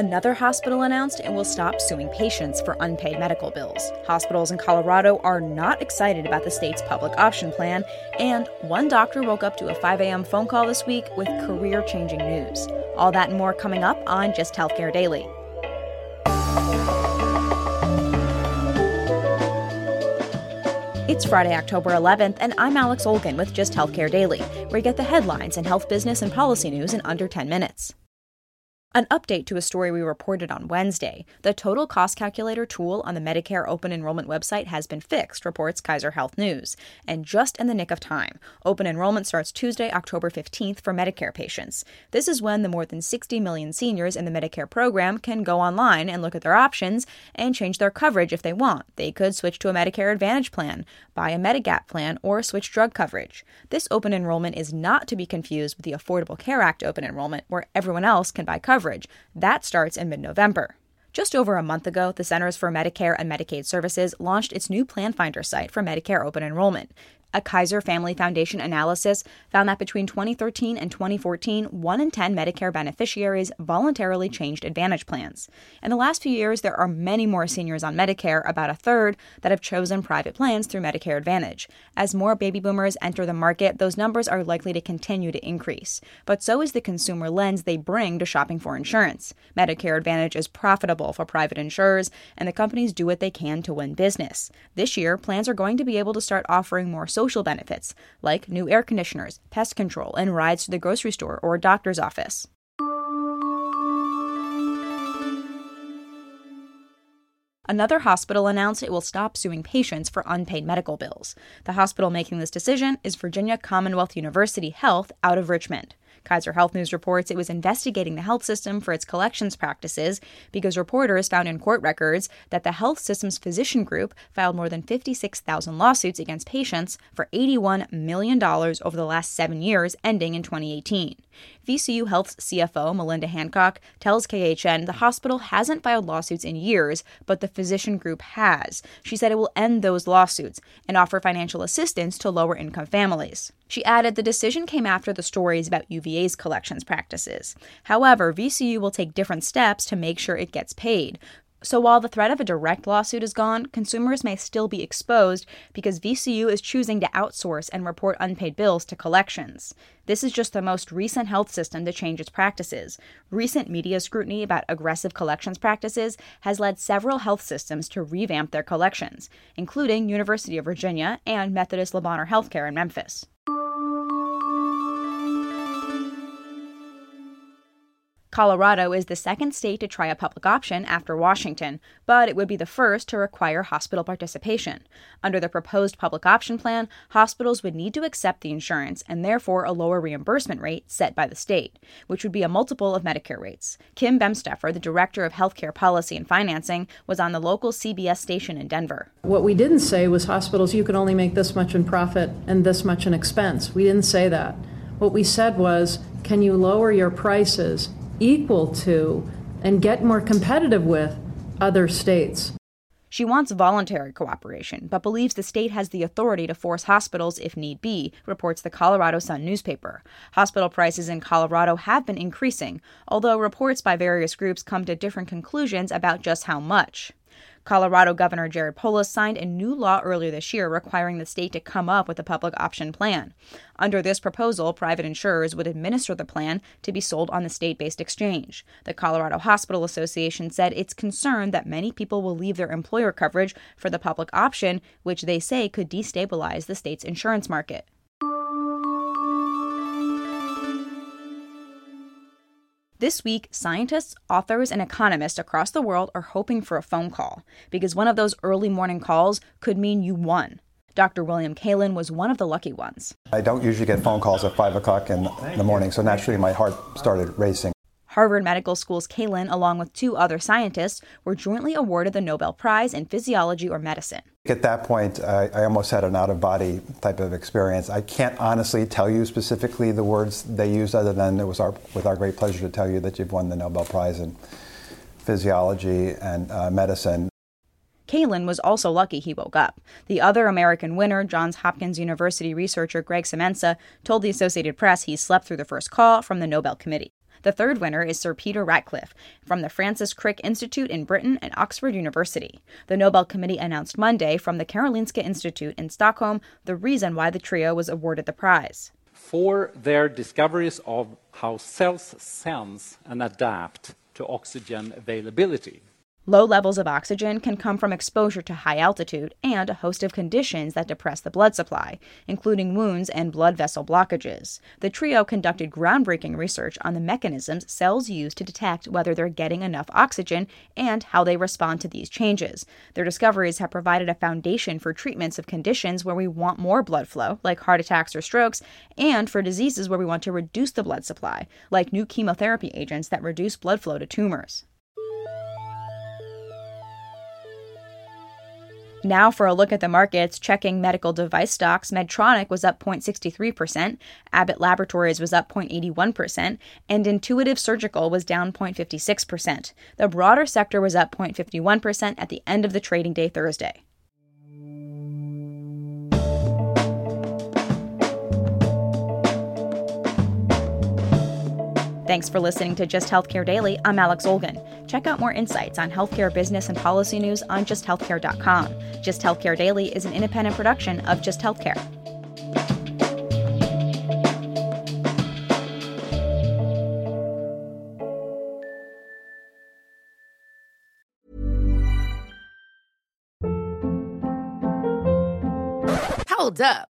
Another hospital announced it will stop suing patients for unpaid medical bills. Hospitals in Colorado are not excited about the state's public option plan, and one doctor woke up to a 5 a.m. phone call this week with career changing news. All that and more coming up on Just Healthcare Daily. It's Friday, October 11th, and I'm Alex Olgin with Just Healthcare Daily, where you get the headlines and health business and policy news in under 10 minutes. An update to a story we reported on Wednesday. The total cost calculator tool on the Medicare open enrollment website has been fixed, reports Kaiser Health News. And just in the nick of time, open enrollment starts Tuesday, October 15th for Medicare patients. This is when the more than 60 million seniors in the Medicare program can go online and look at their options and change their coverage if they want. They could switch to a Medicare Advantage plan, buy a Medigap plan, or switch drug coverage. This open enrollment is not to be confused with the Affordable Care Act open enrollment, where everyone else can buy coverage coverage. That starts in mid November. Just over a month ago, the Centers for Medicare and Medicaid Services launched its new Plan Finder site for Medicare open enrollment. A Kaiser Family Foundation analysis found that between 2013 and 2014, 1 in 10 Medicare beneficiaries voluntarily changed Advantage plans. In the last few years, there are many more seniors on Medicare, about a third, that have chosen private plans through Medicare Advantage. As more baby boomers enter the market, those numbers are likely to continue to increase. But so is the consumer lens they bring to shopping for insurance. Medicare Advantage is profitable for private insurers, and the companies do what they can to win business. This year, plans are going to be able to start offering more social benefits, like new air conditioners, pest control, and rides to the grocery store or doctor's office. Another hospital announced it will stop suing patients for unpaid medical bills. The hospital making this decision is Virginia Commonwealth University Health out of Richmond. Kaiser Health News reports it was investigating the health system for its collections practices because reporters found in court records that the health system's physician group filed more than 56,000 lawsuits against patients for $81 million over the last seven years, ending in 2018. VCU Health's CFO, Melinda Hancock, tells KHN the hospital hasn't filed lawsuits in years, but the physician group has. She said it will end those lawsuits and offer financial assistance to lower income families. She added the decision came after the stories about UVA's collections practices. However, VCU will take different steps to make sure it gets paid. So while the threat of a direct lawsuit is gone, consumers may still be exposed because VCU is choosing to outsource and report unpaid bills to collections. This is just the most recent health system to change its practices. Recent media scrutiny about aggressive collections practices has led several health systems to revamp their collections, including University of Virginia and Methodist Le Bonheur Healthcare in Memphis. Colorado is the second state to try a public option after Washington, but it would be the first to require hospital participation. Under the proposed public option plan, hospitals would need to accept the insurance and therefore a lower reimbursement rate set by the state, which would be a multiple of Medicare rates. Kim Bimestefer, the director of healthcare policy and financing, was on the local CBS station in Denver. What we didn't say was hospitals, you can only make this much in profit and this much in expense. We didn't say that. What we said was, can you lower your prices equal to and get more competitive with other states. She wants voluntary cooperation, but believes the state has the authority to force hospitals if need be, reports the Colorado Sun newspaper. Hospital prices in Colorado have been increasing, although reports by various groups come to different conclusions about just how much. Colorado Governor Jared Polis signed a new law earlier this year requiring the state to come up with a public option plan. Under this proposal, private insurers would administer the plan to be sold on the state based exchange. The Colorado Hospital Association said it's concerned that many people will leave their employer coverage for the public option, which they say could destabilize the state's insurance market. This week, scientists, authors, and economists across the world are hoping for a phone call because one of those early morning calls could mean you won. Dr. William Kaelin was one of the lucky ones. I don't usually get phone calls at 5 o'clock in the morning, so naturally my heart started racing. Harvard Medical School's Kaelin, along with two other scientists, were jointly awarded the Nobel Prize in Physiology or Medicine. At that point, I, I almost had an out of body type of experience. I can't honestly tell you specifically the words they used, other than it was our, with our great pleasure to tell you that you've won the Nobel Prize in Physiology and uh, Medicine. Kaelin was also lucky he woke up. The other American winner, Johns Hopkins University researcher Greg Semenza, told the Associated Press he slept through the first call from the Nobel Committee. The third winner is Sir Peter Ratcliffe from the Francis Crick Institute in Britain and Oxford University. The Nobel Committee announced Monday from the Karolinska Institute in Stockholm the reason why the trio was awarded the prize. For their discoveries of how cells sense and adapt to oxygen availability. Low levels of oxygen can come from exposure to high altitude and a host of conditions that depress the blood supply, including wounds and blood vessel blockages. The trio conducted groundbreaking research on the mechanisms cells use to detect whether they're getting enough oxygen and how they respond to these changes. Their discoveries have provided a foundation for treatments of conditions where we want more blood flow, like heart attacks or strokes, and for diseases where we want to reduce the blood supply, like new chemotherapy agents that reduce blood flow to tumors. Now, for a look at the markets, checking medical device stocks, Medtronic was up 0.63%, Abbott Laboratories was up 0.81%, and Intuitive Surgical was down 0.56%. The broader sector was up 0.51% at the end of the trading day Thursday. Thanks for listening to Just Healthcare Daily. I'm Alex Olgin. Check out more insights on healthcare business and policy news on justhealthcare.com. Just Healthcare Daily is an independent production of Just Healthcare. Hold up.